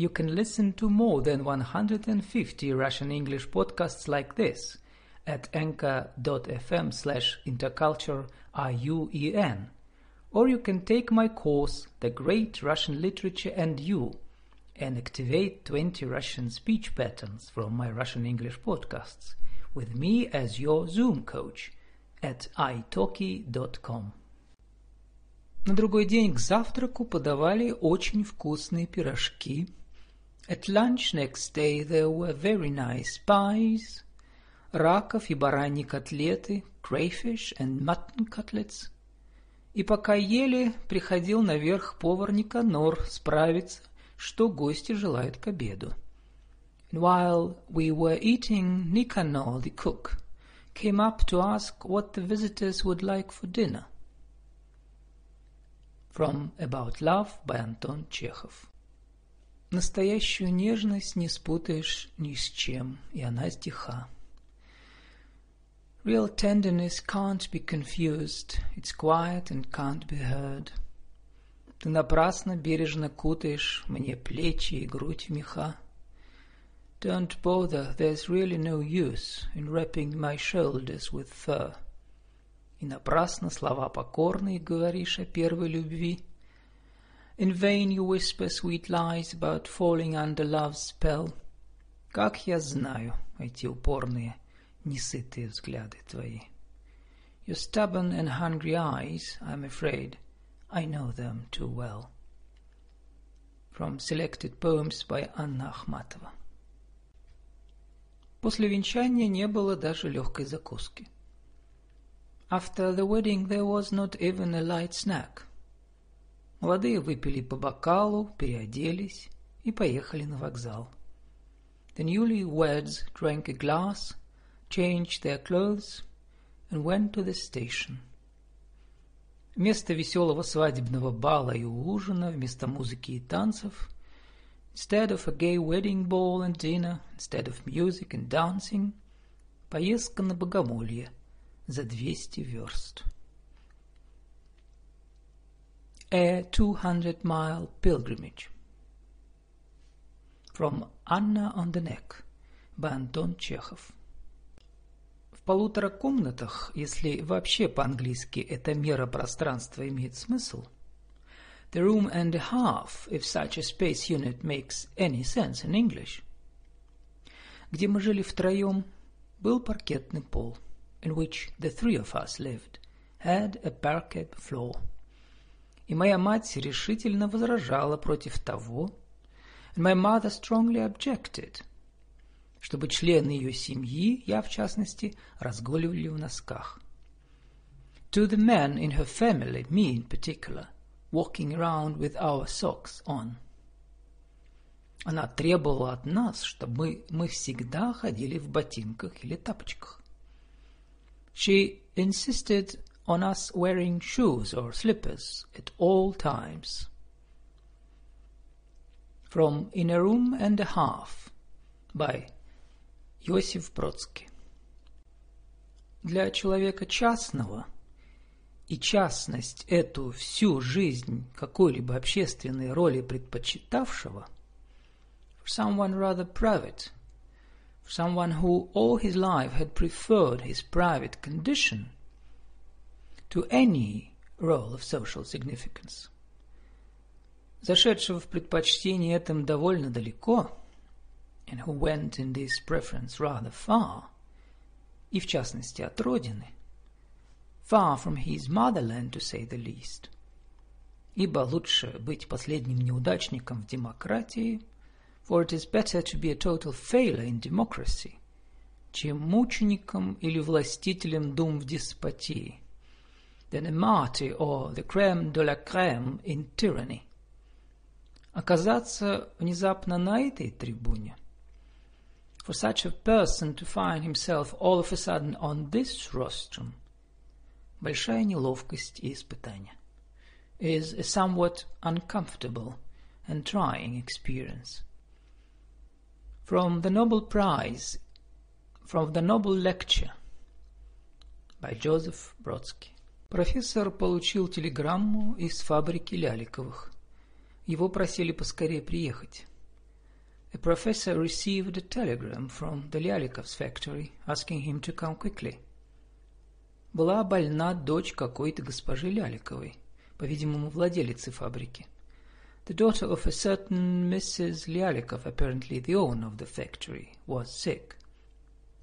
You can listen to more than 150 Russian English podcasts like this at anchor.fm slash interculture IUEN. Or you can take my course, The Great Russian Literature and You, and activate 20 Russian speech patterns from my Russian English podcasts with me as your Zoom coach at italki.com. На другой день к завтраку подавали очень вкусные пирожки. At lunch next day there were very nice pies, раков и бараньи котлеты, crayfish and mutton cutlets. И пока ели, приходил наверх повар Никанор справиться, что гости желают к обеду. And while we were eating, Nicanor, the cook, came up to ask what the visitors would like for dinner. From About Love by Антон Чехов. Настоящую нежность не спутаешь ни с чем, и она стиха. Real tenderness can't be confused, it's quiet and can't be heard. Ты напрасно бережно кутаешь мне плечи и грудь в меха. Don't bother, there's really no use in wrapping my shoulders with fur. И напрасно слова покорные говоришь о первой любви. In vain you whisper sweet lies about falling under love's spell. Как я знаю эти упорные, несытые взгляды твои. Your stubborn and hungry eyes, I'm afraid, I know them too well. From selected poems by Anna Akhmatova. После венчания не было даже легкой закуски. After the wedding there was not even a light snack. Молодые выпили по бокалу, переоделись и поехали на вокзал. The newlyweds drank a glass, changed their clothes, and went to the station. Вместо веселого свадебного бала и ужина, вместо музыки и танцев – Instead of a gay wedding ball and dinner, instead of music and dancing, поездка на богомолье за 200 верст. A 200-mile pilgrimage. From Anna on the Neck by Антон Чехов. В полутора комнатах, если вообще по-английски эта мера пространства имеет смысл – the room and a half, if such a space unit makes any sense in English. Где мы жили втроем, был паркетный пол, in which the three of us lived, had a parquet floor. И моя мать решительно возражала против того, and my mother strongly objected, чтобы члены ее семьи, я в частности, разгуливали в носках. To the men in her family, me in particular – walking around with our socks on. Она требовала от нас, чтобы мы всегда ходили в ботинках или тапочках. She insisted on us wearing shoes or slippers at all times. From In a Room and a Half by Йосиф Бродский. Для человека частного – и частность эту всю жизнь какой-либо общественной роли предпочитавшего, for someone rather private, for someone who all his life had preferred his private condition to any role of social significance, зашедшего в предпочтении этом довольно далеко, and who went in this preference rather far, и в частности от родины – far from his motherland, to say the least. Ибо лучше быть последним неудачником в демократии, for it is better to be a total failure in democracy, чем мучеником или властителем дум в деспотии, than a martyr or the crème de la crème in tyranny. Оказаться внезапно на этой трибуне for such a person to find himself all of a sudden on this rostrum большая неловкость и испытание. Is a somewhat uncomfortable and trying experience. From the Nobel Prize, from the Nobel Lecture by Joseph Brodsky. Профессор получил телеграмму из фабрики Ляликовых. Его просили поскорее приехать. a professor received a telegram from the Lyalikov's factory asking him to come quickly. Была больна дочь какой-то госпожи Ляликовой, по-видимому, владелицы фабрики. The daughter of a certain Mrs. Lyalikov, apparently the owner of the factory, was sick.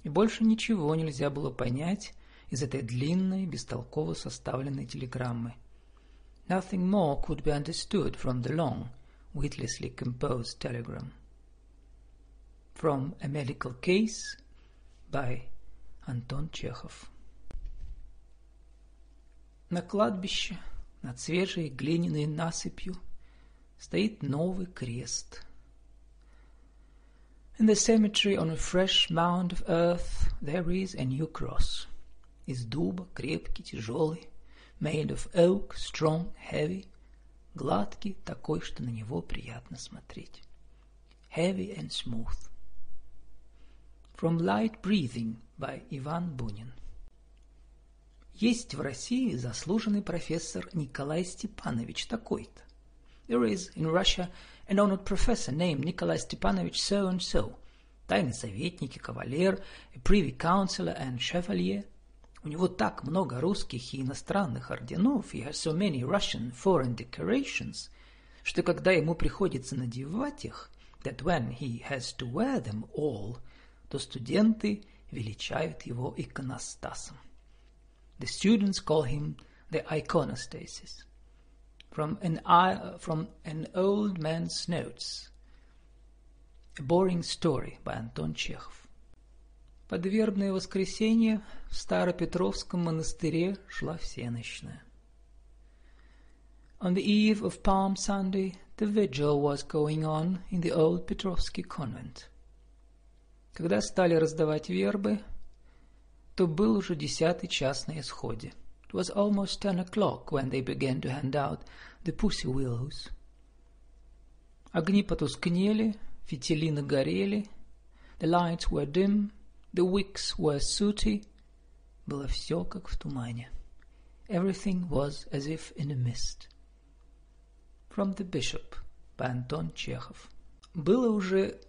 И больше ничего нельзя было понять из этой длинной, бестолково составленной телеграммы. Nothing more could be understood from the long, witlessly composed telegram. From a Medical Case by Антон Чехов. На кладбище, над свежей глиняной насыпью, стоит новый крест. In the cemetery on a fresh mound of earth there is a new cross. Из дуба, крепкий, тяжелый, made of oak, strong, heavy, гладкий, такой, что на него приятно смотреть. Heavy and smooth. From Light Breathing by Иван Бунин. Есть в России заслуженный профессор Николай Степанович такой-то. There is in Russia an honored professor named Nikolai Stepanovich so-and-so, тайный советник и кавалер, a privy councillor and chevalier. У него так много русских и иностранных орденов, he has so many Russian foreign decorations, что когда ему приходится надевать их, that when he has to wear them all, то студенты величают его иконостасом. The students call him the iconostasis. From an, from an old man's notes. A boring story by Антон Чехов. Под вербное воскресенье в Старопетровском монастыре шла всеночная. On the eve of Palm Sunday, the vigil was going on in the old Petrovsky convent. Когда стали раздавать вербы, то был уже десятый час на исходе. It was almost ten o'clock when they began to hand out the pussy willows. Огни потускнели, фитили горели, the lights were dim, the wicks were sooty. Было все как в тумане. Everything was as if in a mist. From the Bishop by Антон Чехов. Было уже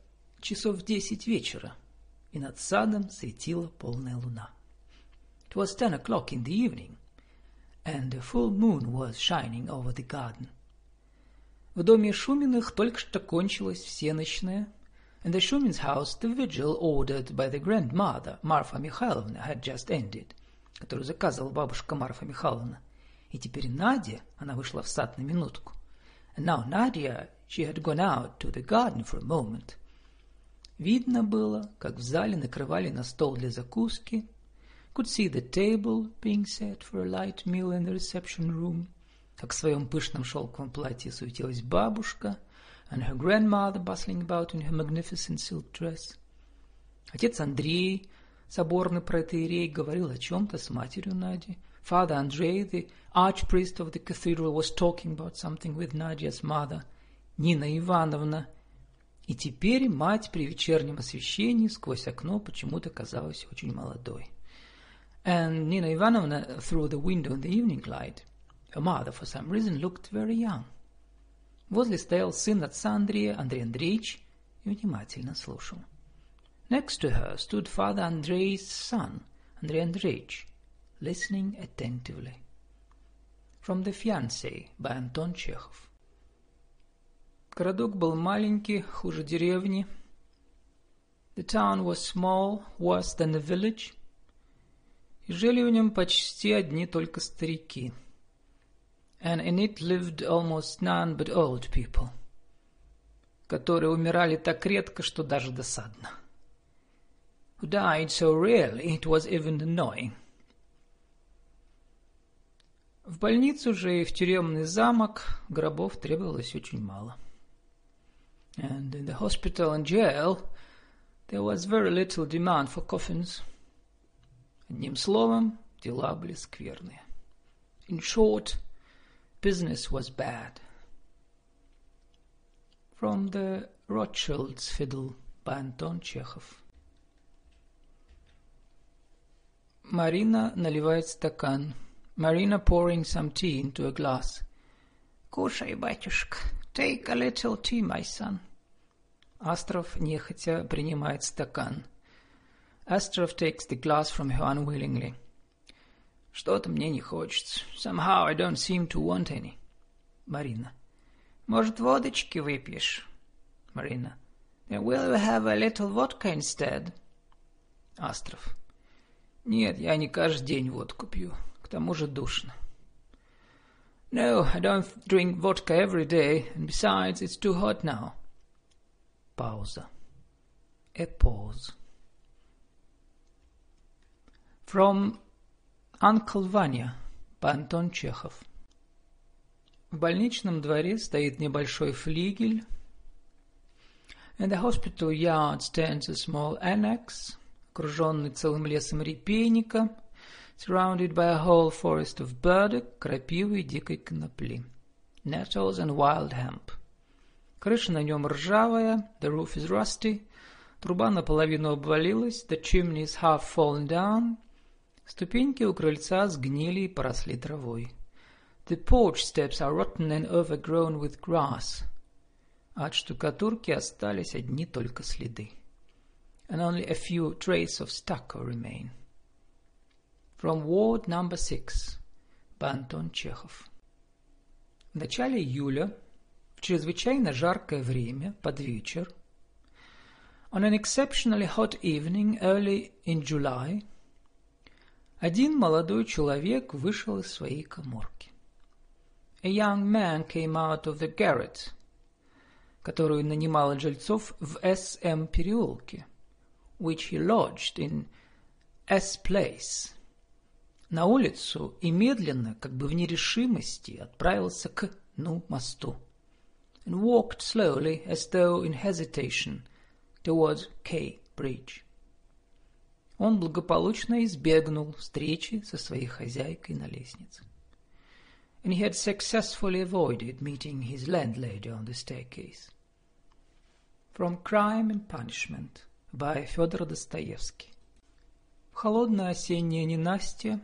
часов десять вечера, и над садом светила полная луна. It was ten o'clock in the evening, and the full moon was shining over the garden. В доме Шуминых только что кончилась всеночная. In the Shumin's house the vigil ordered by the grandmother, Marfa Mikhailovna, had just ended, которую заказывала бабушка Марфа Михайловна. И теперь Надя, она вышла в сад на минутку. And now Nadia, she had gone out to the garden for a moment. Видно было, как в зале накрывали на стол для закуски, could see the table being set for a light meal in the reception room, как в своем пышном шелковом платье суетилась бабушка, and her grandmother bustling about in her magnificent silk dress. Отец Андрей, соборный протеерей, говорил о чем-то с матерью Нади. Father Andrei, the archpriest of the cathedral, was talking about something with Nadia's mother, Нина Ивановна. И теперь мать при вечернем освещении сквозь окно почему-то казалась очень молодой. and Nina Ivanovna through the window in the evening light. Her mother, for some reason, looked very young. Возле стоял сын отца Андрея, Андрей Андреевич, и внимательно слушал. Next to her stood father Andrei's son, Andrei Andreevich, listening attentively. From the Fiancé by Антон Чехов. Городок был маленький, хуже деревни. The town was small, worse than the village – и жили в нем почти одни только старики. And in it lived almost none but old people, которые умирали так редко, что даже досадно. Who died so rarely it was even annoying. В больницу же и в тюремный замок гробов требовалось очень мало. And in the hospital and jail there was very little demand for coffins. Одним словом, дела были скверные. In short, business was bad. From the Rothschild's Fiddle by Антон Чехов. Марина наливает стакан. Marina pouring some tea into a glass. Кушай, батюшка. Take a little tea, my son. Астров нехотя принимает стакан. Astrov takes the glass from her unwillingly. Что-то мне не хочется. Somehow I don't seem to want any. Марина. Может, водочки выпьешь? Марина. Then will you have a little vodka instead? Астров. Нет, я не каждый день водку пью. К тому же душно. No, I don't drink vodka every day, and besides, it's too hot now. Пауза. A pause. From Uncle Vanya по Антон Чехов. В больничном дворе стоит небольшой флигель. In the hospital yard stands a small annex, окруженный целым лесом репейника, surrounded by a whole forest of burdock, крапивы и дикой конопли, nettles and wild hemp. Крыша на нем ржавая, the roof is rusty, труба наполовину обвалилась, the chimney is half fallen down, ступеньки у крыльца сгнили и поросли травой. The porch steps are rotten and overgrown with grass. От штукатурки остались одни только следы. And only a few traces of stucco remain. From Ward Number Six по Антон Чехов. В начале июля, в чрезвычайно жаркое время, под вечер, on an exceptionally hot evening early in July, один молодой человек вышел из своей коморки. A young man came out of the garret, которую нанимал жильцов в С.М. переулке, which he lodged in S. Place, на улицу и медленно, как бы в нерешимости, отправился к, ну, мосту. And walked slowly, as though in hesitation, towards K Bridge. Он благополучно избегнул встречи со своей хозяйкой на лестнице. And he had successfully avoided meeting his landlady on the staircase. From Crime and Punishment by Федор Достоевский. В холодное осеннее ненастье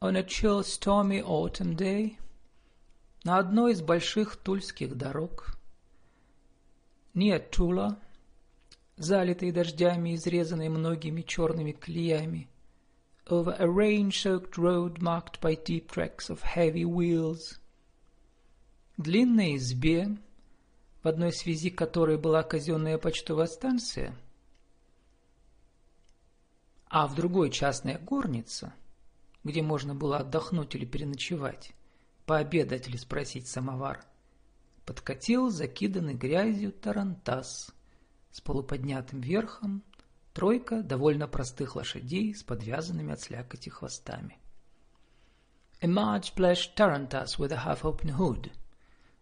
On a chill stormy autumn day на одной из больших тульских дорог near Tula, залитой дождями, изрезанной многими черными клеями, over a rain-soaked road marked by deep tracks of heavy wheels. Длинной избе, в одной связи которой была казенная почтовая станция, а в другой частная горница – где можно было отдохнуть или переночевать, пообедать или спросить самовар, подкатил закиданный грязью тарантас с полуподнятым верхом, тройка довольно простых лошадей с подвязанными от слякоти хвостами. A large-splashed tarantass with a half-open hood,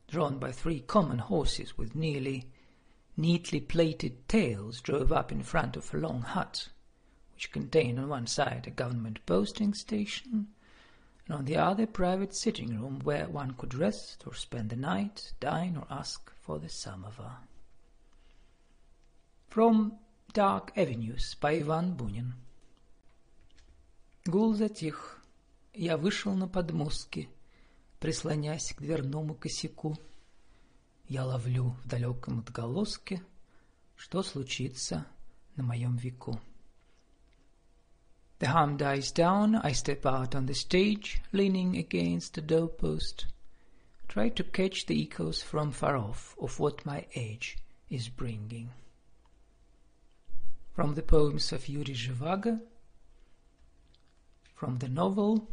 drawn by three common horses with nearly neatly plated tails, drove up in front of a long hut which contained on one side a government posting station, and on the other a private sitting room where one could rest or spend the night, dine or ask for the samovar. From Dark Avenues by Иван Бунин. Гул затих. Я вышел на подмостки, прислонясь к дверному косяку. Я ловлю в далеком отголоске, что случится на моем веку. The hum dies down, I step out on the stage, leaning against the doorpost, try to catch the echoes from far off of what my age is bringing. From the poems of Yuri Zhivago, from the novel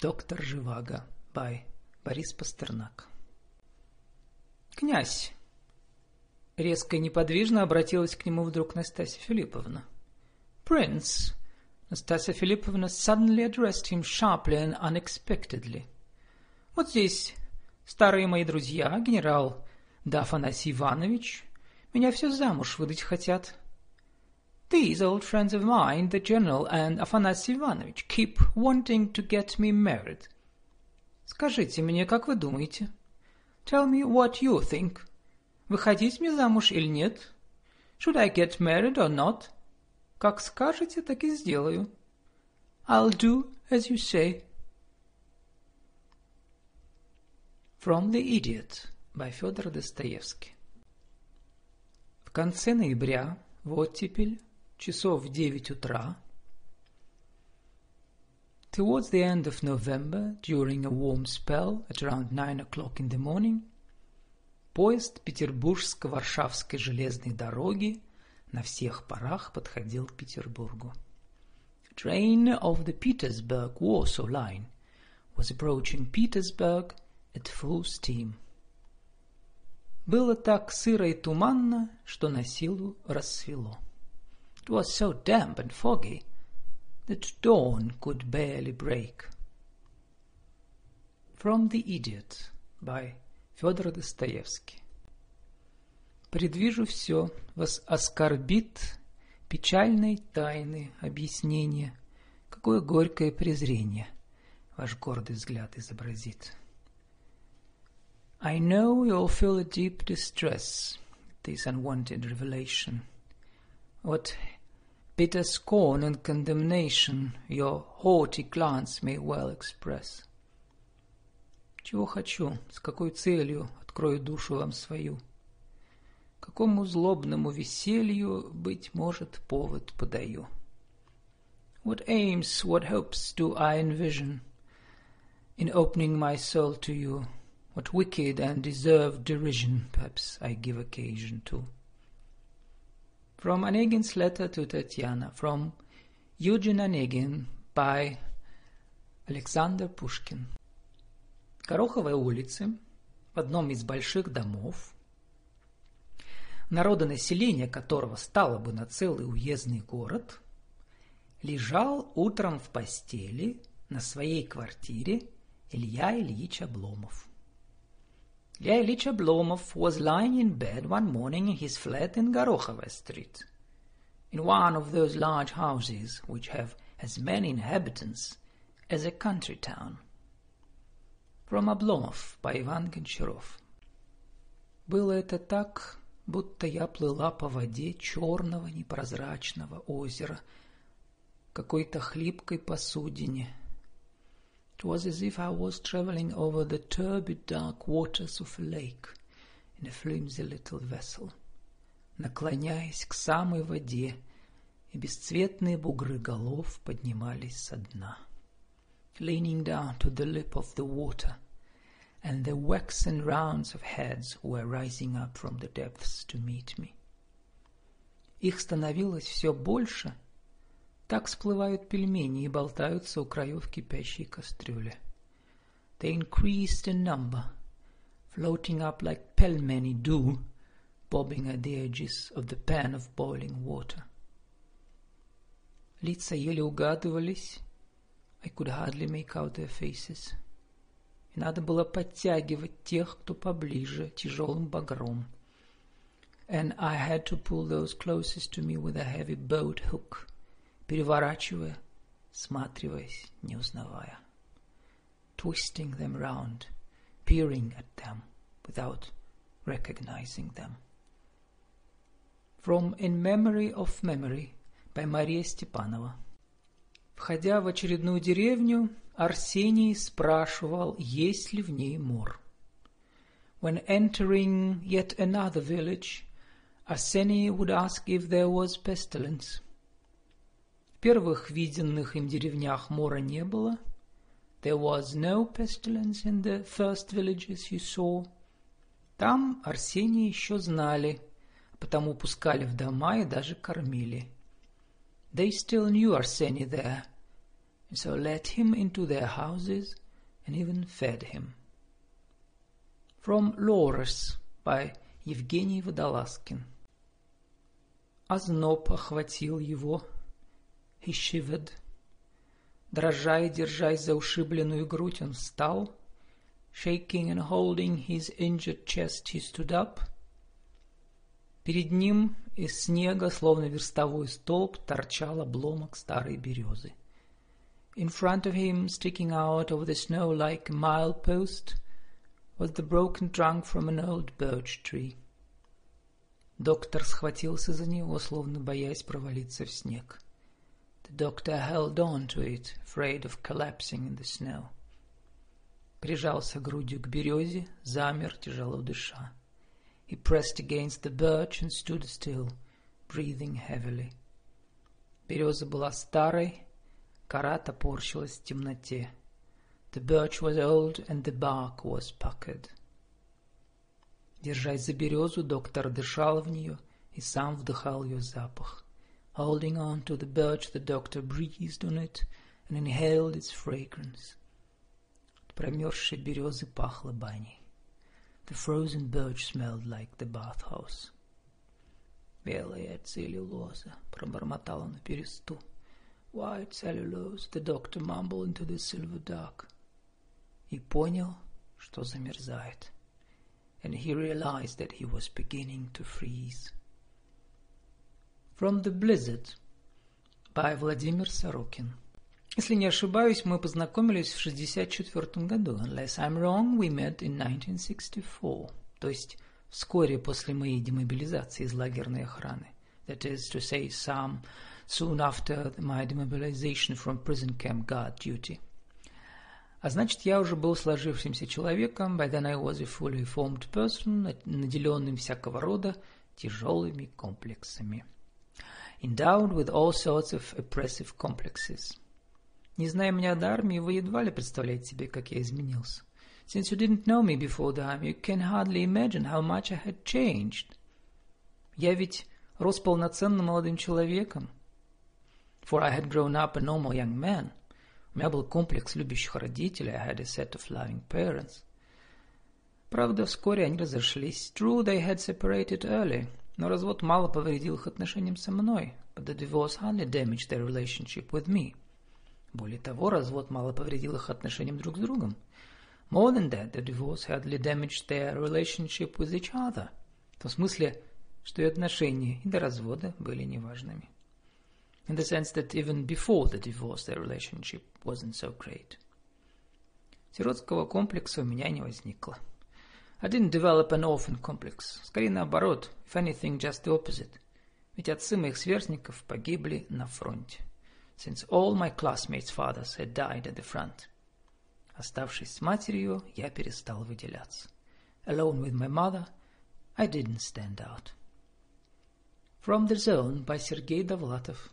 Доктор Живаго by Борис Пастернак. «Князь!» Резко и неподвижно обратилась к нему вдруг Настасья Филипповна. Prince, Nastasia Philippovna suddenly addressed him sharply and unexpectedly. Вот здесь старые мои друзья, генерал да Афанасий Иванович, меня все замуж выдать хотят. These old friends of mine, the general and Афанасий Иванович, keep wanting to get me married. Скажите мне, как вы думаете? Tell me what you think. Выходить мне замуж или нет? Should I get married or not? Как скажете, так и сделаю. I'll do as you say. From the Idiot by Федор Достоевский. конце ноября, в оттепель, часов в девять утра, Towards the end of November, during a warm spell, at around nine o'clock in the morning, поезд Петербургско-Варшавской железной дороги на всех парах подходил к Петербургу. Train of the Petersburg-Warsaw line was approaching Petersburg at full steam. Было так сыро и туманно, что на силу рассвело. It was so damp and foggy that dawn could barely break. From the Idiot by Федор Достоевский. Предвижу все, вас оскорбит печальной тайны объяснение, какое горькое презрение ваш гордый взгляд изобразит. I know you'll feel a deep distress at this unwanted revelation. What bitter scorn and condemnation your haughty glance may well express. Чего хочу, с какой целью открою душу вам свою? Какому злобному веселью, быть может, повод подаю? What aims, what hopes do I envision in opening my soul to you? What wicked and deserved derision, perhaps, I give occasion to. From Onegin's letter to Tatiana, from Eugene Onegin by Alexander Pushkin. Гороховой улице, в одном из больших домов, народонаселение которого стало бы на целый уездный город, лежал утром в постели на своей квартире Илья Ильич Обломов. Ilya Ilyich Oblomov was lying in bed one morning in his flat in Gorokhova Street, in one of those large houses which have as many inhabitants as a country town. From Обломов by Иван Гончаров. Было это так, будто я плыла по воде черного непрозрачного озера, какой-то хлипкой посудине. It was as if I was traveling over the turbid dark waters of a lake in a flimsy little vessel, наклоняясь к самой воде, и бесцветные бугры голов поднимались со дна leaning down to the lip of the water, and the waxen rounds of heads were rising up from the depths to meet me. Их становилось все больше, так всплывают пельмени и болтаются у краев кипящей кастрюли. They increased in number, floating up like pelmeni do, bobbing at the edges of the pan of boiling water. Лица еле угадывались, I could hardly make out their faces. И надо было подтягивать тех, кто поближе, тяжелым багром. And I had to pull those closest to me with a heavy boat hook, переворачивая, сматриваясь, не узнавая. Twisting them round, peering at them without recognizing them. From In Memory of Memory by Мария Степанова. Входя в очередную деревню, Арсений спрашивал, есть ли в ней мор. When entering yet another village, Arseny would ask if there was pestilence. В первых виденных им деревнях мора не было. There was no pestilence in the first villages you saw. Там Арсения еще знали, потому пускали в дома и даже кормили. They still knew Arseny there, and so let him into their houses and even fed him. From Loris by Евгений Водолазкин. Озноб охватил его. Shivered. Дрожа и держась за ушибленную грудь, он встал. Shaking and holding his injured chest, he stood up. Перед ним из снега, словно верстовой столб, торчал обломок старой березы. In front of him, sticking out of the snow like a milepost, was the broken trunk from an old birch tree. Доктор схватился за него, словно боясь провалиться в снег. The doctor held on to it, afraid of collapsing in the snow. Прижался грудью к березе, замер, тяжело дыша. He pressed against the birch and stood still, breathing heavily. Береза была старой, кора топорщилась в темноте. The birch was old and the bark was puckered. Держась за березу, доктор дышал в нее и сам вдыхал ее запах. Holding on to the birch, the doctor breathed on it and inhaled its fragrance. От промерзшей березы пахло баней. The frozen birch smelled like the bathhouse. «Белая целлюлоза», — пробормотал он в пересту. «White cellulose», — the doctor mumbled into the silver dark. И понял, что замерзает. And he realized that he was beginning to freeze. From the Blizzard by Владимир Сорокин. Если не ошибаюсь, мы познакомились в 64 году. Unless I'm wrong, we met in 1964. То есть вскоре после моей демобилизации из лагерной охраны. That is to say, some soon after my demobilization from prison camp guard duty. А значит, я уже был сложившимся человеком, by then I was a fully formed person, наделенным всякого рода тяжелыми комплексами. Endowed with all sorts of oppressive complexes. Не зная меня до армии, вы едва ли представляете себе, как я изменился. Since you didn't know me before the army, you can hardly imagine how much I had changed. Я ведь рос полноценным молодым человеком. For I had grown up a normal young man. У меня был комплекс любящих родителей. I had a set of loving parents. Правда, вскоре они разошлись. True, they had separated early. Но развод мало повредил их отношениям со мной. But the divorce hardly damaged their relationship with me. Более того, развод мало повредил их отношениям друг с другом. More than that, the divorce hardly damaged their relationship with each other. В том смысле, что и отношения и до развода были неважными. In the sense that even before the divorce, their relationship wasn't so great. Сиротского комплекса у меня не возникло. I didn't develop an orphan complex. Скорее наоборот, if anything, just the opposite. Ведь отцы моих сверстников погибли на фронте since all my classmates' fathers had died at the front. Оставшись с матерью, я перестал выделяться. Alone with my mother, I didn't stand out. From the Zone by Сергей Довлатов.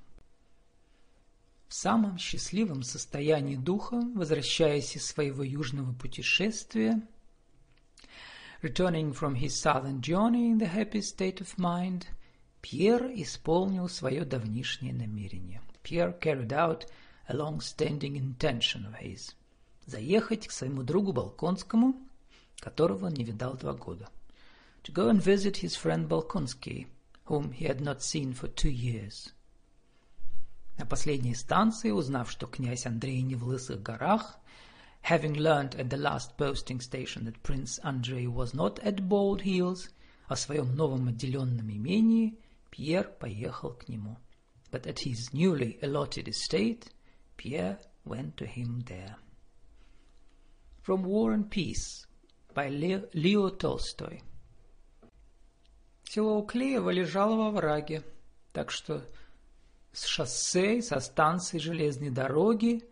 В самом счастливом состоянии духа, возвращаясь из своего южного путешествия, returning from his southern journey in the happy state of mind, Пьер исполнил свое давнишнее намерение – Pierre carried out a long-standing intention of his – заехать к своему другу Балконскому, которого он не видал два года. To go and visit his friend Balkonsky, whom he had not seen for two years. На последней станции, узнав, что князь Андрей не в Лысых горах, having learned at the last posting station that Prince Andrei was not at Bald Hills, о своем новом отделенном имении, Пьер поехал к нему. but at his newly allotted estate, Pierre went to him there. From War and Peace by Leo, Leo Tolstoy. Село Уклеево лежало во враге, так что с шоссе, со станции железной дороги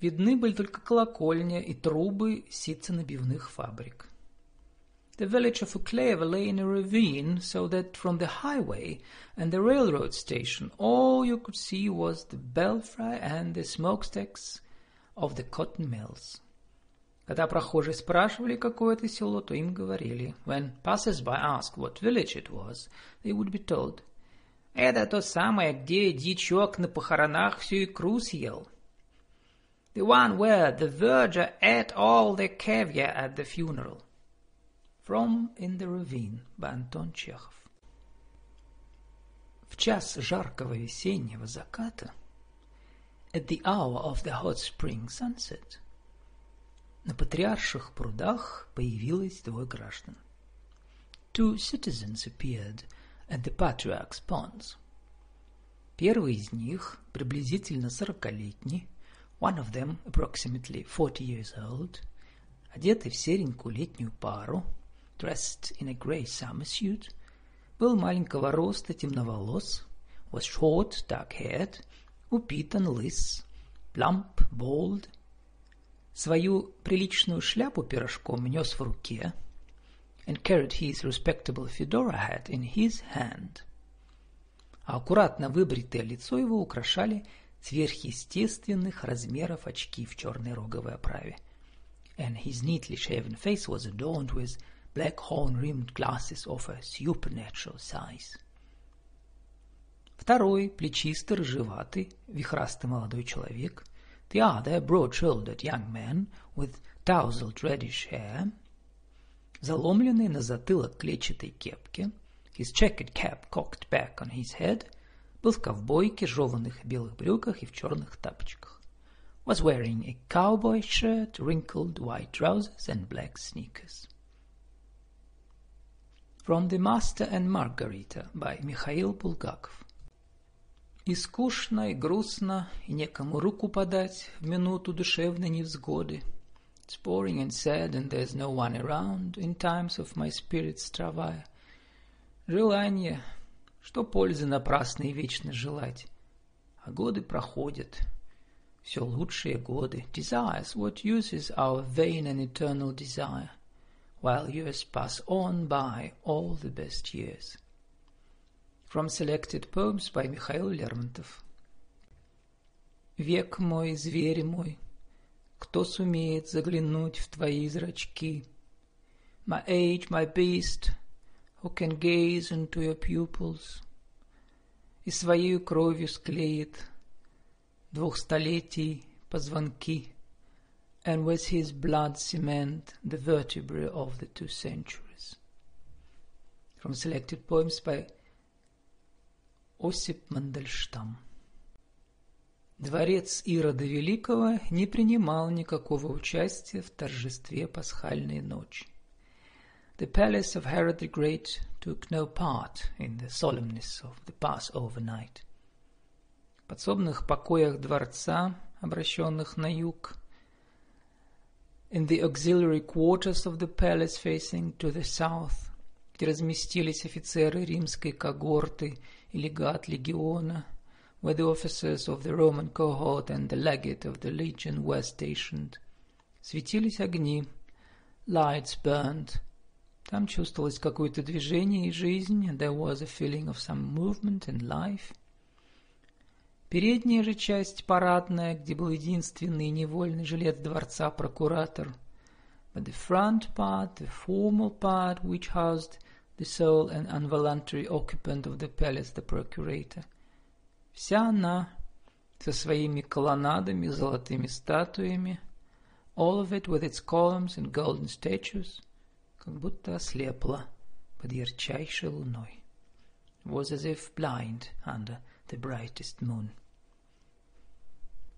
видны были только колокольня и трубы ситценабивных фабрик. The village of Ukleva lay in a ravine, so that from the highway and the railroad station all you could see was the belfry and the smokestacks of the cotton mills. Когда прохожие спрашивали, какое это село, то им говорили. When passers-by asked what village it was, they would be told, «Это то самое, где дичок на похоронах всю икру съел». The one where the verger ate all the caviar at the funeral. From in the Ravine by Антон Чехов. В час жаркого весеннего заката, at the hour of the hot spring sunset, на патриарших прудах появилось двое граждан. Two citizens appeared at the patriarch's ponds. Первый из них, приблизительно сорокалетний, one of them approximately forty years old, одетый в серенькую летнюю пару, dressed in a grey summer suit, был маленького роста, темноволос, was short, dark-haired, упитан, лыс, plump, bald. Свою приличную шляпу пирожком нес в руке, and carried his respectable fedora hat in his hand. А аккуратно выбритое лицо его украшали сверхъестественных размеров очки в черной роговой оправе. And his neatly shaven face was adorned with black horn-rimmed glasses of a supernatural size. Второй, плечистый, рыжеватый, вихрастый молодой человек. The other, broad-shouldered young man with tousled reddish hair. Заломленный на затылок клетчатой кепки. His checkered cap cocked back on his head. Был в ковбойке, жеванных белых брюках и в черных тапочках. Was wearing a cowboy shirt, wrinkled white trousers and black sneakers. From The Master and Margarita by Михаил Булгаков. И скучно, и грустно, и некому руку подать в минуту душевной невзгоды. It's boring and sad, and there's no one around in times of my spirit's travail. Желание, что пользы напрасно и вечно желать. А годы проходят, все лучшие годы. Desires, what use is our vain and eternal desire, while years pass on by all the best years. From selected poems by Михаил Лермонтов. Век мой, зверь мой, кто сумеет заглянуть в твои зрачки? My age, my beast, who can gaze into your pupils? И своей кровью склеит двух столетий позвонки, and with his blood cement the vertebrae of the two centuries. From selected poems by Осип Мандельштам. Дворец Ирода Великого не принимал никакого участия в торжестве пасхальной ночи. The palace of Herod the Great took no part in the solemnness of the Passover night. В подсобных покоях дворца, обращенных на юг, in the auxiliary quarters of the palace facing to the south, где разместились офицеры римской когорты и легат легиона, where the officers of the Roman cohort and the legate of the legion were stationed. Светились огни, lights burned. Там чувствовалось какое-то движение и жизнь, there was a feeling of some movement and life. Передняя же часть парадная, где был единственный невольный жилец дворца прокуратор. But the front part, the formal part, which housed the sole and involuntary occupant of the palace, the procurator. Вся она со своими колоннадами, золотыми статуями, all of it with its columns and golden statues, как будто ослепла под ярчайшей луной. Was as if blind under the brightest moon.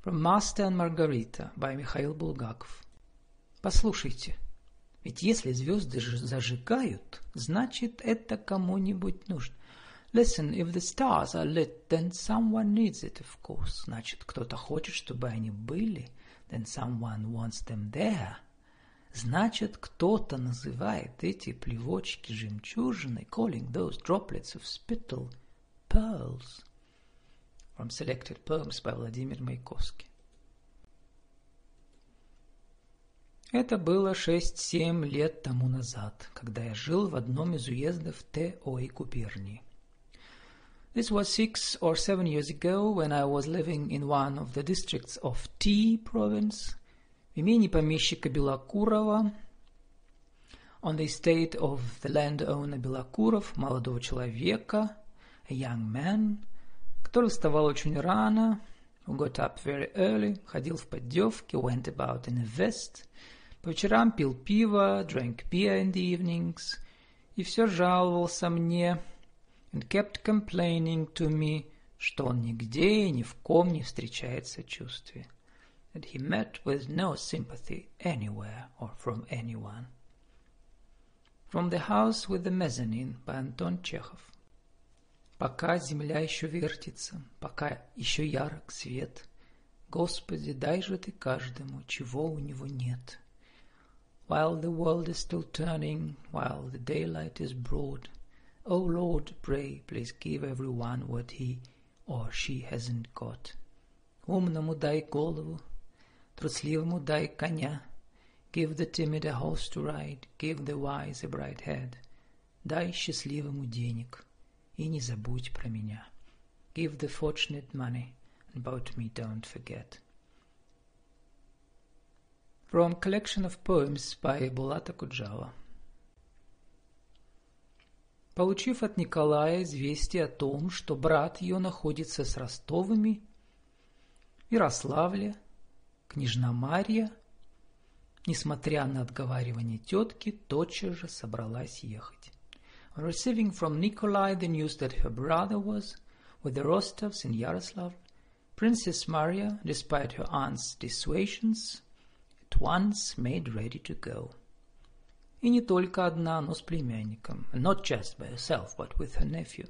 From Master and Margarita by Михаил Булгаков. Послушайте, Ведь если звезды зажигают, значит это кому-нибудь нужно. Listen, if the stars are lit, then someone needs it, of course. Значит, кто-то хочет, чтобы они были. Then someone wants them there. Значит, кто-то называет эти плевочки жемчужиной, calling those droplets of spittle pearls. From selected poems by Владимир Маяковский. Это было шесть-семь лет тому назад, когда я жил в одном из уездов Т.О. губернии. This was six or seven years ago when I was living in one of the districts of T province, в имении помещика Белокурова, on the estate of the landowner Белокуров, молодого человека, a young man, который вставал очень рано, who got up very early, ходил в поддевке, went about in a vest, по вечерам пил пиво, drank beer in the evenings, и все жаловался мне, and kept complaining to me, что он нигде и ни в ком не встречает сочувствия. That he met with no sympathy anywhere or from anyone. From the House with the Mezzanine by Антон Чехов. Пока земля еще вертится, пока еще ярок свет, Господи, дай же ты каждому, чего у него нет while the world is still turning, while the daylight is broad. O Lord, pray, please give everyone what he or she hasn't got. Умному дай голову, трусливому дай коня, Give the timid a horse to ride, give the wise a bright head. Дай счастливому денег и не забудь про меня. Give the fortunate money and about me don't forget. From collection of poems by Булата Куджава. Получив от Николая известие о том, что брат ее находится с Ростовыми, Ярославле, княжна Марья, несмотря на отговаривание тетки, тотчас же собралась ехать. On receiving from Nikolai the news that her brother was with the Rostovs in Yaroslav, Princess Maria, despite her aunt's dissuasions, at once made ready to go. И не только одна, но с племянником. Not just by herself, but with her nephew.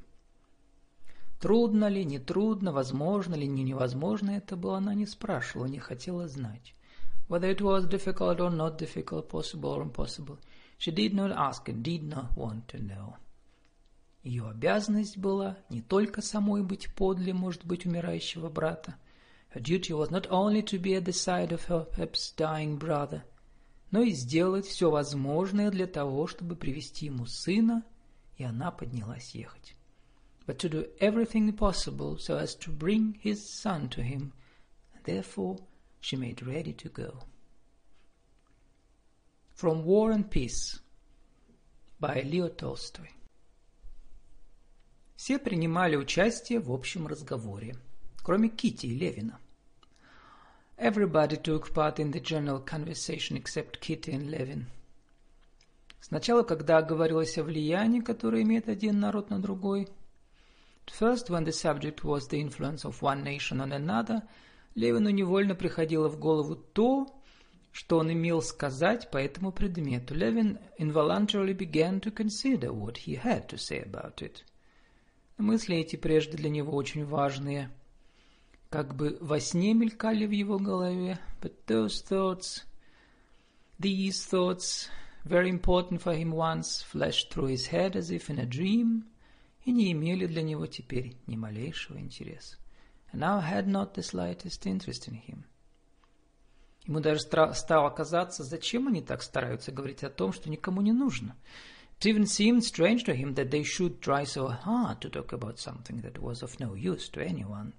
Трудно ли, не трудно, возможно ли, не невозможно это было, она не спрашивала, не хотела знать. Whether it was difficult or not difficult, possible or impossible, she did not ask and did not want to know. Ее обязанность была не только самой быть подле, может быть, умирающего брата. Her duty was not only to be at the side of her perhaps dying brother, но и сделать все возможное для того, чтобы привести ему сына, и она поднялась ехать. But to do everything possible so as to bring his son to him, and therefore she made ready to go. From War and Peace by Leo Tolstoy Все принимали участие в общем разговоре, кроме Кити и Левина. Everybody took part in the general conversation except Kitty and Levin. Сначала, когда говорилось о влиянии, которое имеет один народ на другой. First, when the subject was the influence of one nation on another, Левину невольно приходило в голову то, что он имел сказать по этому предмету. Левин involuntarily began to consider what he had to say about it. Мысли эти прежде для него очень важные, как бы во сне мелькали в его голове. But those thoughts, these thoughts, very important for him once, flashed through his head as if in a dream, и не имели для него теперь ни малейшего интереса. Now had not the slightest interest in him. Ему даже стало казаться, зачем они так стараются говорить о том, что никому не нужно. It even seemed strange to him that they should try so hard to talk about something that was of no use to anyone.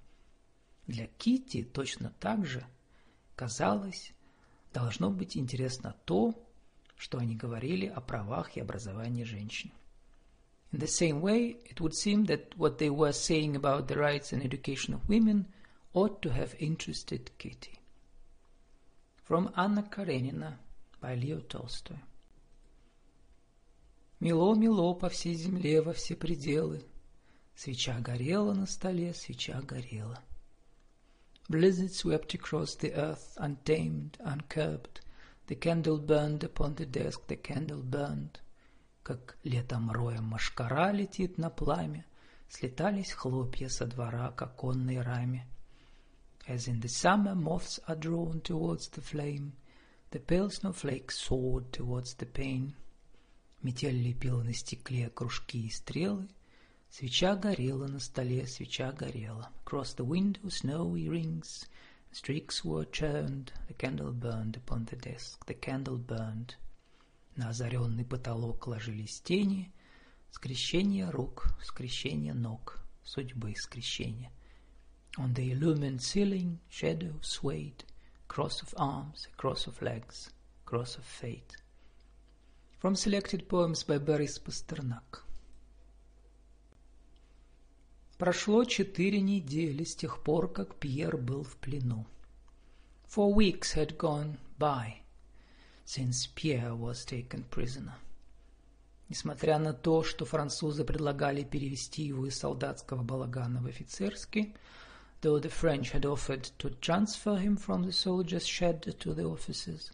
Для Кити точно так же, казалось, должно быть интересно то, что они говорили о правах и образовании женщин. In the same way, it would seem that what they were saying about the rights and education of women ought to have interested Kitty. From Anna Karenina by Leo Tolstoy. Мело-мело по всей земле во все пределы. Свеча горела на столе, свеча горела. Blizzard swept across the earth, untamed, uncurbed. The candle burned upon the desk, the candle burned. Как летом роем машкара летит на пламя, Слетались хлопья со двора к оконной раме. As in the summer moths are drawn towards the flame, The pale snowflakes soared towards the pane. Метель лепила на стекле кружки и стрелы, Свеча горела на столе, свеча горела. Across the window snowy rings, streaks were churned, the candle burned upon the desk, the candle burned. На озаренный потолок ложились тени, скрещение рук, скрещение ног, судьбы скрещения. On the illumined ceiling, shadow swayed, cross of arms, cross of legs, cross of fate. From selected poems by Boris Pasternak. Прошло четыре недели с тех пор, как Пьер был в плену. Four weeks had gone by since Pierre was taken prisoner. Несмотря на то, что французы предлагали перевести его из солдатского балагана в офицерский, though the French had offered to transfer him from the soldiers' shed to the officers,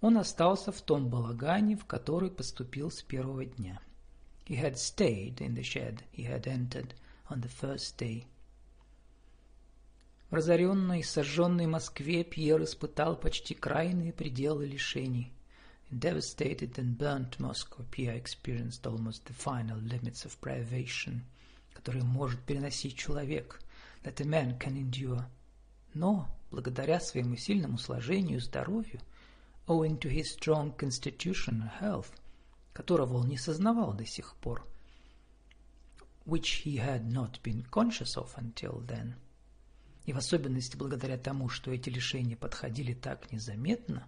он остался в том балагане, в который поступил с первого дня. He had stayed in the shed he had entered on the first day. Разоренной сожженной Москве Пьер испытал почти крайние пределы лишений. In devastated and burnt Moscow, Pierre experienced almost the final limits of privation, которые может переносить человек, that a man can endure. Но, благодаря своему сильному сложению и здоровью, owing to his strong constitutional health, которого он не сознавал до сих пор, which he had not been conscious of until then, и в особенности благодаря тому, что эти лишения подходили так незаметно,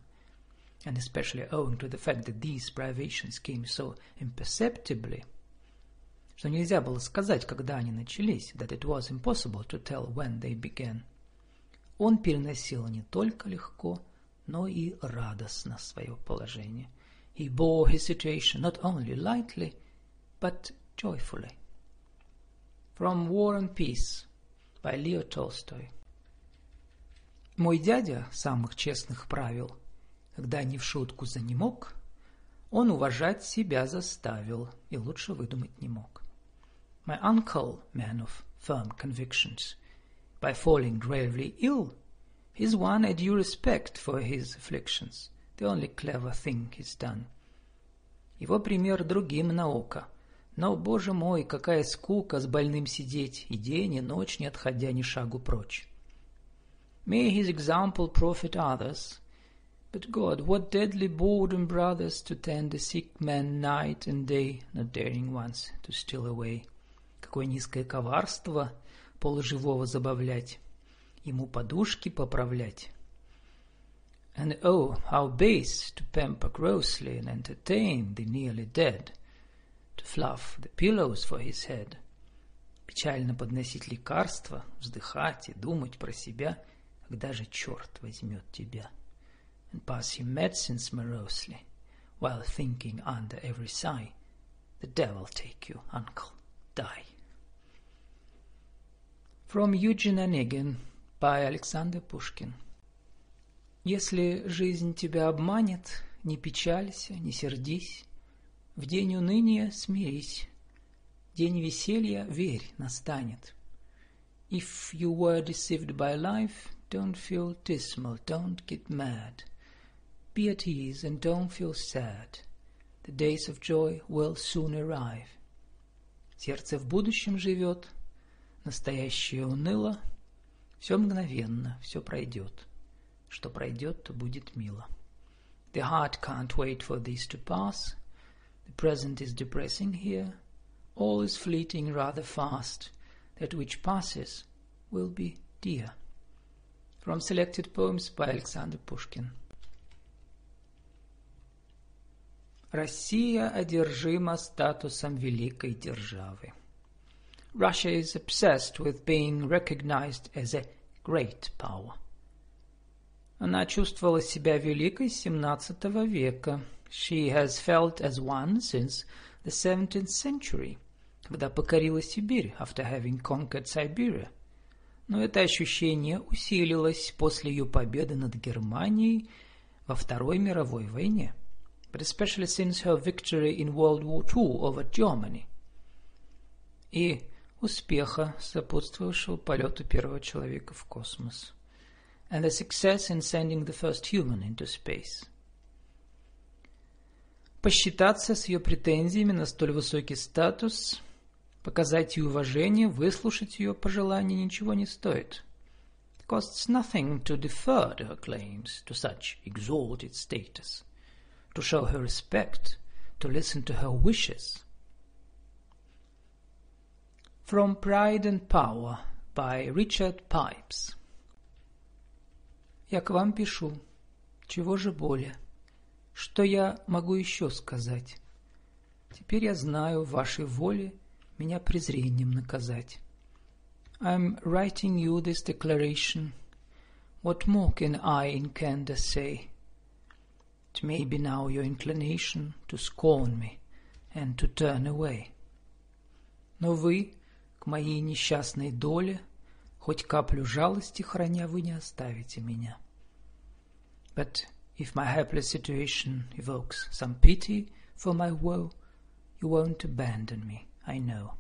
and especially owing to the fact that these privations came so imperceptibly, что нельзя было сказать, когда они начались, that it was impossible to tell when they began. Он переносил не только легко, но и радостно свое положение. He bore his situation not only lightly, but joyfully. From War and Peace by Leo Tolstoy. Мой дядя самых честных правил, когда не в шутку занемог, он уважать себя заставил и лучше выдумать не мог. My uncle, man of firm convictions, by falling gravely ill, he's won a due respect for his afflictions, the only clever thing he's done. Его пример другим наука — но, боже мой, какая скука с больным сидеть, и день, и ночь, не отходя ни шагу прочь. May his example profit others. But God, what deadly boredom, brothers, to tend a sick man night and day, not daring once to steal away. Какое низкое коварство полуживого забавлять, ему подушки поправлять. And oh, how base to pamper grossly and entertain the nearly dead — to fluff the pillows for his head. Печально подносить лекарства, вздыхать и думать про себя, когда же черт возьмет тебя. And pass him medicines morosely, while thinking under every sigh, the devil take you, uncle, die. From Eugene Onegin by Alexander Pushkin. Если жизнь тебя обманет, не печалься, не сердись, В день уныния смирись, день веселья верь настанет. If you were deceived by life, don't feel dismal, don't get mad. Be at ease and don't feel sad. The days of joy will soon arrive. Сердце в будущем живет, настоящее уныло, все мгновенно, все пройдет. Что пройдет, то будет мило. The heart can't wait for this to pass — The present is depressing here. All is fleeting rather fast. That which passes will be dear. From selected poems by Alexander Pushkin. Россия одержима статусом великой державы. Russia is obsessed with being recognized as a great power. Она чувствовала себя великой с XVII века – she has felt as one since the 17th century, когда покорила Сибирь after having conquered Siberia. Но это ощущение усилилось после ее победы над Германией во Второй мировой войне, but especially since her victory in World War II over Germany, и успеха, сопутствовавшего полету первого человека в космос, and the success in sending the first human into space – посчитаться с ее претензиями на столь высокий статус, показать ей уважение, выслушать ее пожелания ничего не стоит. It costs nothing to defer to her claims to such exalted status, to show her respect, to listen to her wishes. From Pride and Power by Richard Pipes Я к вам пишу. Чего же более? Что я могу еще сказать? Теперь я знаю, в вашей воле меня презрением наказать. I'm writing you this declaration. What more can I in candor say? It may be now your inclination to scorn me and to turn away. Но вы, к моей несчастной доле, хоть каплю жалости храня, вы не оставите меня. But If my helpless situation evokes some pity for my woe, you won't abandon me, I know.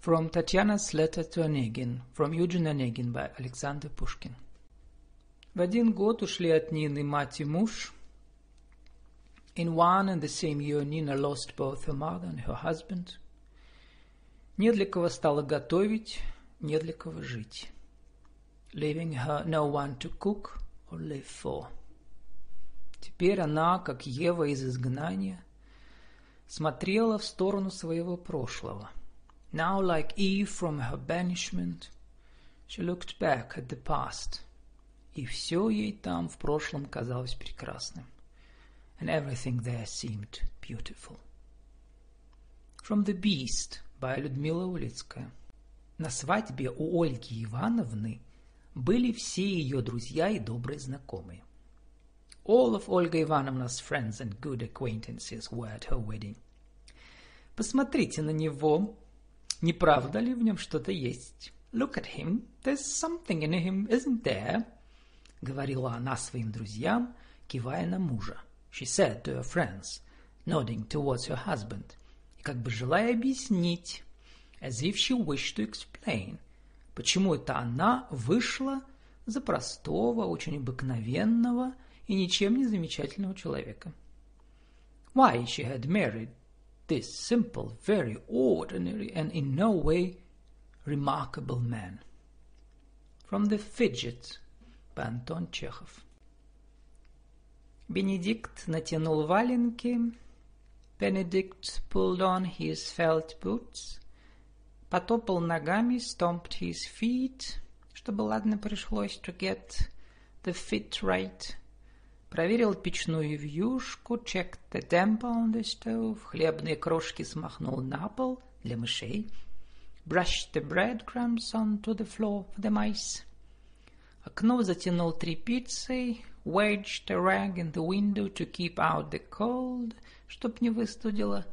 From Tatiana's Letter to Onegin, from Eugene Onegin by Alexander Pushkin. В один год ушли от Нины мать и муж. In one and the same year Nina lost both her mother and her husband. Не для кого стало готовить, не для кого жить Leaving her no one to cook or live for. Теперь она, как Ева из изгнания, смотрела в сторону своего прошлого. Now, like Eve from her banishment, she looked back at the past. И все ей там в прошлом казалось прекрасным. And everything there seemed beautiful. From the Beast by Людмила Улицкая. На свадьбе у Ольги Ивановны были все ее друзья и добрые знакомые. All of Olga Ivanovna's friends and good acquaintances were at her wedding. Посмотрите на него. Не правда ли в нем что-то есть? Look at him. There's something in him, isn't there? Говорила она своим друзьям, кивая на мужа. She said to her friends, nodding towards her husband, и как бы желая объяснить, as if she wished to explain, почему это она вышла за простого, очень обыкновенного и ничем не замечательного человека. Why she had married this simple, very ordinary and in no way remarkable man. From the Fidget by Антон Чехов. Benedict натянул валенки. Benedict pulled on his felt boots. Потопал ногами, stomped his feet, чтобы ладно пришлось to get the fit right. Проверил печную вьюшку, checked the temper on the stove, хлебные крошки смахнул на пол для мышей, brushed the breadcrumbs onto the floor for the mice. Окно затянул тряпицей, wedged a rag in the window to keep out the cold, чтоб не выстудило,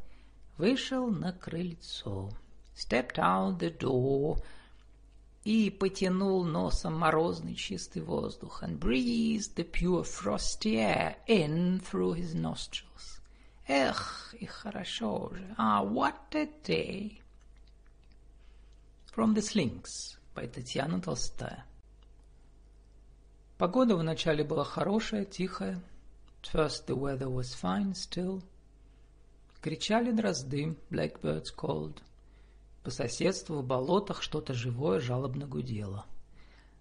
вышел на крыльцо, stepped out the door, и потянул носом морозный чистый воздух and breathed the pure frosty air in through his nostrils. Эх, и хорошо же. Ah, what a day. From the Slings by Татьяна Толстая. Погода вначале была хорошая, тихая. At first the weather was fine still. Кричали дрозды, blackbirds called. По соседству в болотах что-то живое жалобно гудело.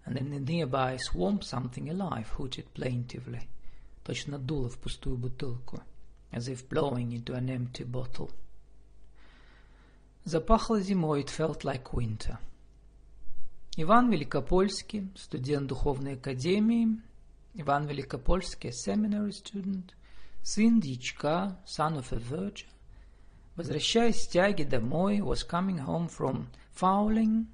And in the nearby swamp something alive hooted plaintively. Точно дуло в пустую бутылку. As if blowing into an empty bottle. Запахло зимой, it felt like winter. Иван Великопольский, студент духовной академии, Иван Великопольский, seminary student, сын дьячка, son of a virgin, Возвращаясь с тяги домой, was coming home from fowling,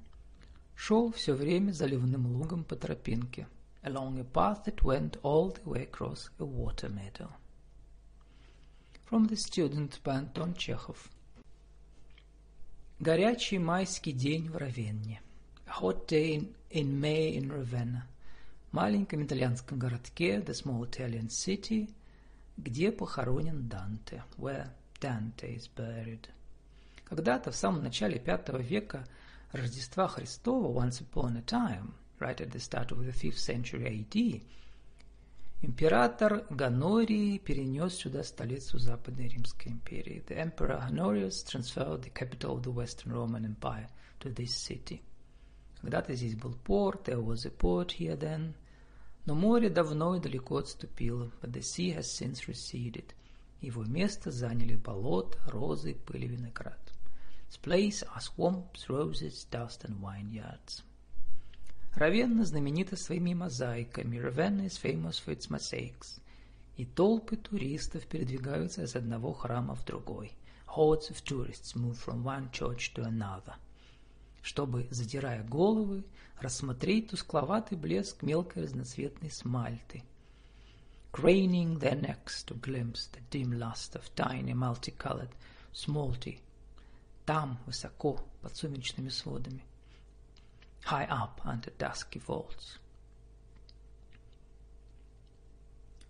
шел все время заливным лугом по тропинке, along a path that went all the way across a water meadow. From the Student by Антон Чехов. Горячий майский день в Равенне. A hot day in, in May in Ravenna. Маленьком итальянском городке, the small Italian city, где похоронен Данте, where Dante is buried. Когда-то в самом начале V века Рождества Христова, once upon a time, right at the start of the 5th century AD, император Ганорий перенес сюда столицу Западной Римской империи. The emperor Honorius transferred the capital of the Western Roman Empire to this city. Когда-то здесь был порт, there was a port here then, но море давно и далеко отступило, but the sea has since receded – его место заняли болото, розы, пыль и виноград. Its place are swamps, roses, dust and vineyards. Равенна знаменита своими мозаиками. Ravenna is famous for its mosaics. И толпы туристов передвигаются из одного храма в другой. Hordes of tourists move from one church to another. Чтобы, задирая головы, рассмотреть тускловатый блеск мелкой разноцветной смальты – craning their necks to glimpse the dim lust of tiny multicolored smolty, там, высоко, под сумеречными сводами, high up under dusky vaults.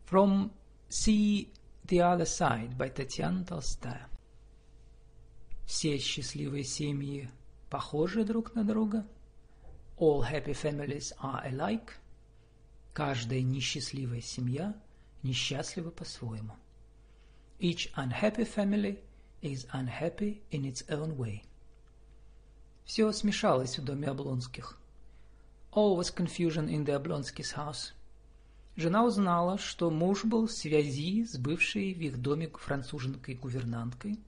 From See the Other Side by Татьяна Толстая. Все счастливые семьи похожи друг на друга. All happy families are alike. Каждая несчастливая семья – несчастливы по-своему. Each unhappy family is unhappy in its own way. Все смешалось в доме Облонских. All was confusion in the Oblonskis' house. жена узнала, что муж был в связи с бывшей в их доме француженкой-гувернанткой.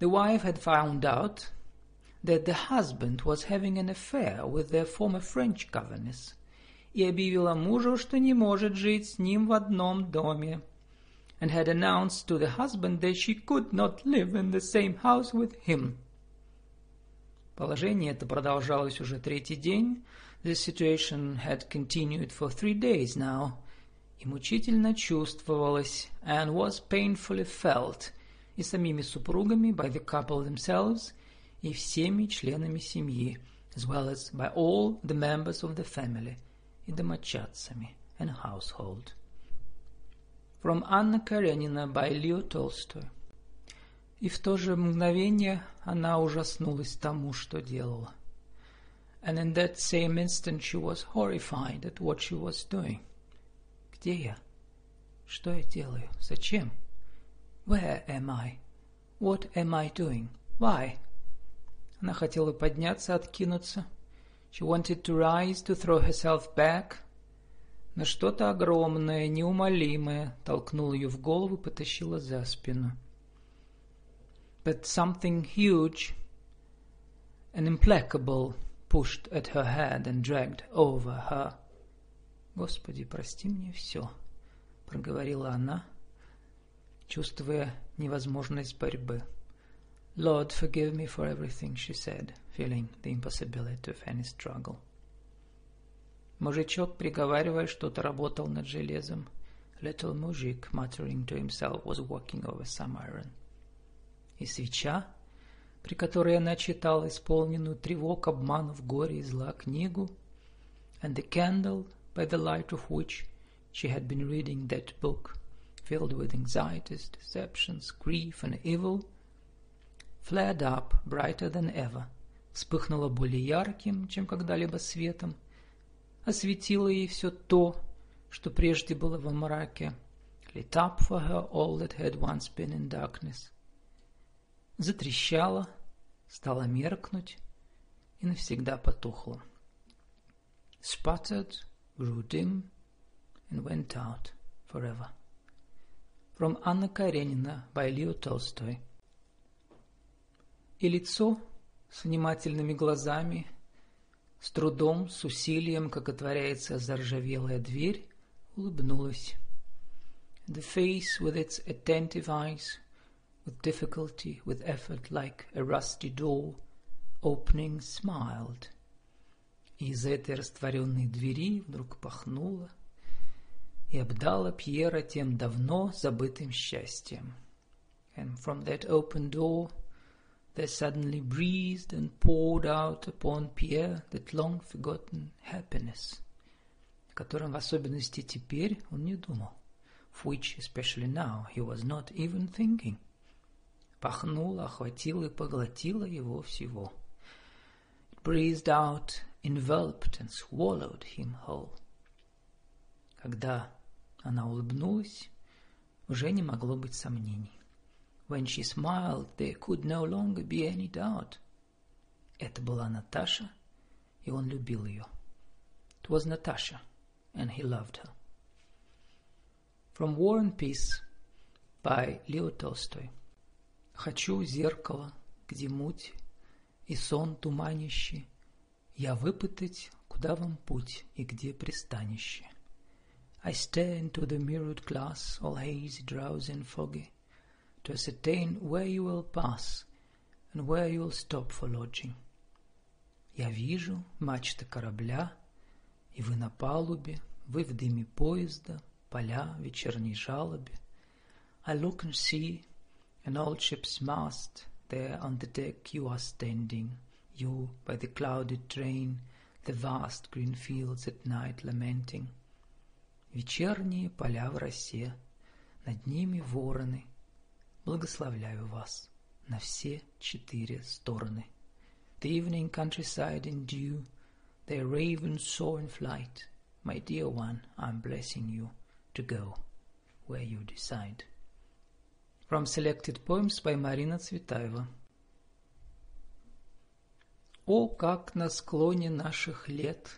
The wife had found out that the husband was having an affair with their former French governess и объявила мужу, что не может жить с ним в одном доме, and had announced to the husband that she could not live in the same house with him. Положение это продолжалось уже третий день. The situation had continued for three days now. И мучительно чувствовалось, and was painfully felt, и самими супругами, by the couple themselves, и всеми членами семьи, as well as by all the members of the family, и домочадцами, and household. From Anna Karenina by Leo Tolstoy. И в то же мгновение она ужаснулась тому, что делала. And in that same instant she was horrified at what she was doing. Где я? Что я делаю? Зачем? Where am I? What am I doing? Why? Она хотела подняться, откинуться. She wanted to rise, to throw herself back. Но что-то огромное, неумолимое толкнуло ее в голову и потащило за спину. But something huge and implacable pushed at her head and dragged over her. «Господи, прости мне все», — проговорила она, чувствуя невозможность борьбы. Lord, forgive me for everything, she said, feeling the impossibility of any struggle. Мужичок, приговаривая что-то, работал над железом. Little mujik, muttering to himself, was working over some iron. И свеча, при которой она читала исполненную тревог, обманов, горя и зла книгу, and the candle, by the light of which she had been reading that book, filled with anxieties, deceptions, grief, and evil, flared up brighter than ever, вспыхнула более ярким, чем когда-либо светом, осветила ей все то, что прежде было во мраке, lit up for her all that had once been in darkness. Затрещала, стала меркнуть и навсегда потухла. Sputtered, grew dim, and went out forever. From Anna Karenina by Leo Tolstoy и лицо с внимательными глазами, с трудом, с усилием, как отворяется заржавелая дверь, улыбнулось. The face with its attentive eyes, with difficulty, with effort, like a rusty door, opening, smiled. И из этой растворенной двери вдруг пахнуло и обдала Пьера тем давно забытым счастьем. And from that open door there suddenly breathed and poured out upon Pierre that long-forgotten happiness, о котором в особенности теперь он не думал, of which, especially now, he was not even thinking. Пахнуло, охватило и поглотило его всего. It breathed out, enveloped and swallowed him whole. Когда она улыбнулась, уже не могло быть сомнений. When she smiled, there could no longer be any doubt. Это была Наташа, и он любил ее. It was Natasha, and he loved her. From War and Peace by Leo Tolstoy. Хочу зеркало, где муть и сон туманище, Я выпытать, куда вам путь и где пристанище. I stare into the mirrored glass, all hazy, drowsy and foggy, to ascertain where you will pass and where you will stop for lodging. Я вижу мачты корабля, и вы на палубе, вы в дыме поезда, поля вечерней жалобе. I look and see an old ship's mast, there on the deck you are standing, you by the clouded train, the vast green fields at night lamenting. Вечерние поля в росе, над ними вороны — благословляю вас на все четыре стороны. The evening countryside in dew, their ravens soar in flight. My dear one, I'm blessing you to go where you decide. From Selected Poems by Марина Цветаева. О, как на склоне наших лет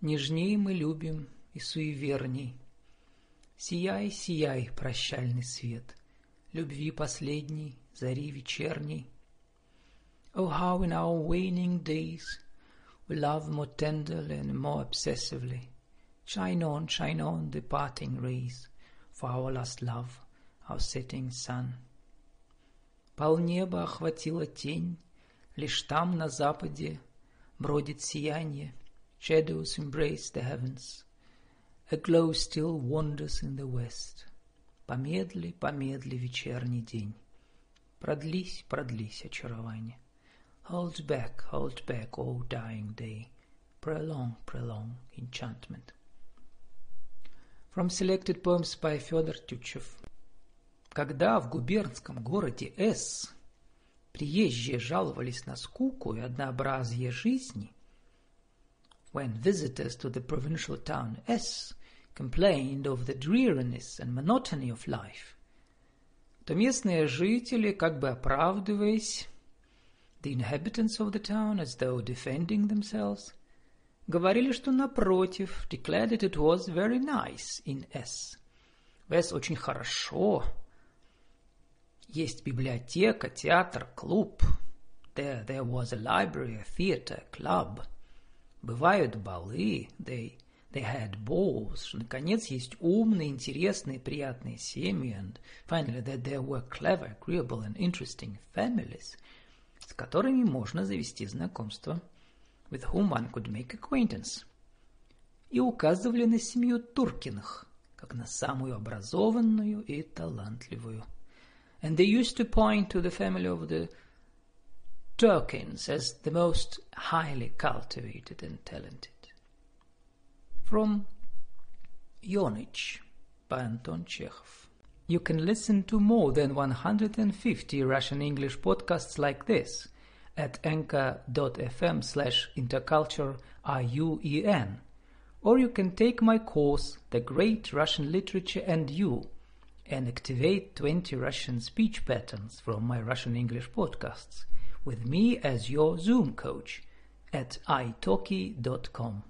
Нежней мы любим и суеверней — Сияй, сияй, прощальный свет, Любви последней, зари вечерней. Oh, how in our waning days We love more tenderly and more obsessively. Shine on, shine on the parting rays For our last love, our setting sun. Полнеба охватила тень, Лишь там, на западе, бродит сияние. Shadows embrace the heavens. A glow still wanders in the west. Помедли, помедли вечерний день. Продлись, продлись очарование. Hold back, hold back, O dying day. Prolong, prolong enchantment. From selected poems by Федор Тютчев. Когда в губернском городе С приезжие жаловались на скуку и однообразие жизни, when visitors to the provincial town S complained of the dreariness and monotony of life, то местные жители, как бы оправдываясь, the inhabitants of the town, as though defending themselves, говорили, что напротив, declared that it was very nice in S. В S очень хорошо. Есть библиотека, театр, клуб. There, there was a library, a theater, club. Бывают балы, they, they had balls. Наконец, есть умные, интересные, приятные семьи. And finally, that there were clever, agreeable and interesting families – с которыми можно завести знакомство, with whom one could make acquaintance, и указывали на семью Туркиных, как на самую образованную и талантливую. And they used to point to the family of the Turkins as the most highly cultivated and talented. From Yonich by Anton Chekhov. You can listen to more than 150 Russian English podcasts like this at anchor.fm slash interculture IUEN. Or you can take my course, The Great Russian Literature and You, and activate 20 Russian speech patterns from my Russian English podcasts with me as your Zoom coach at italki.com.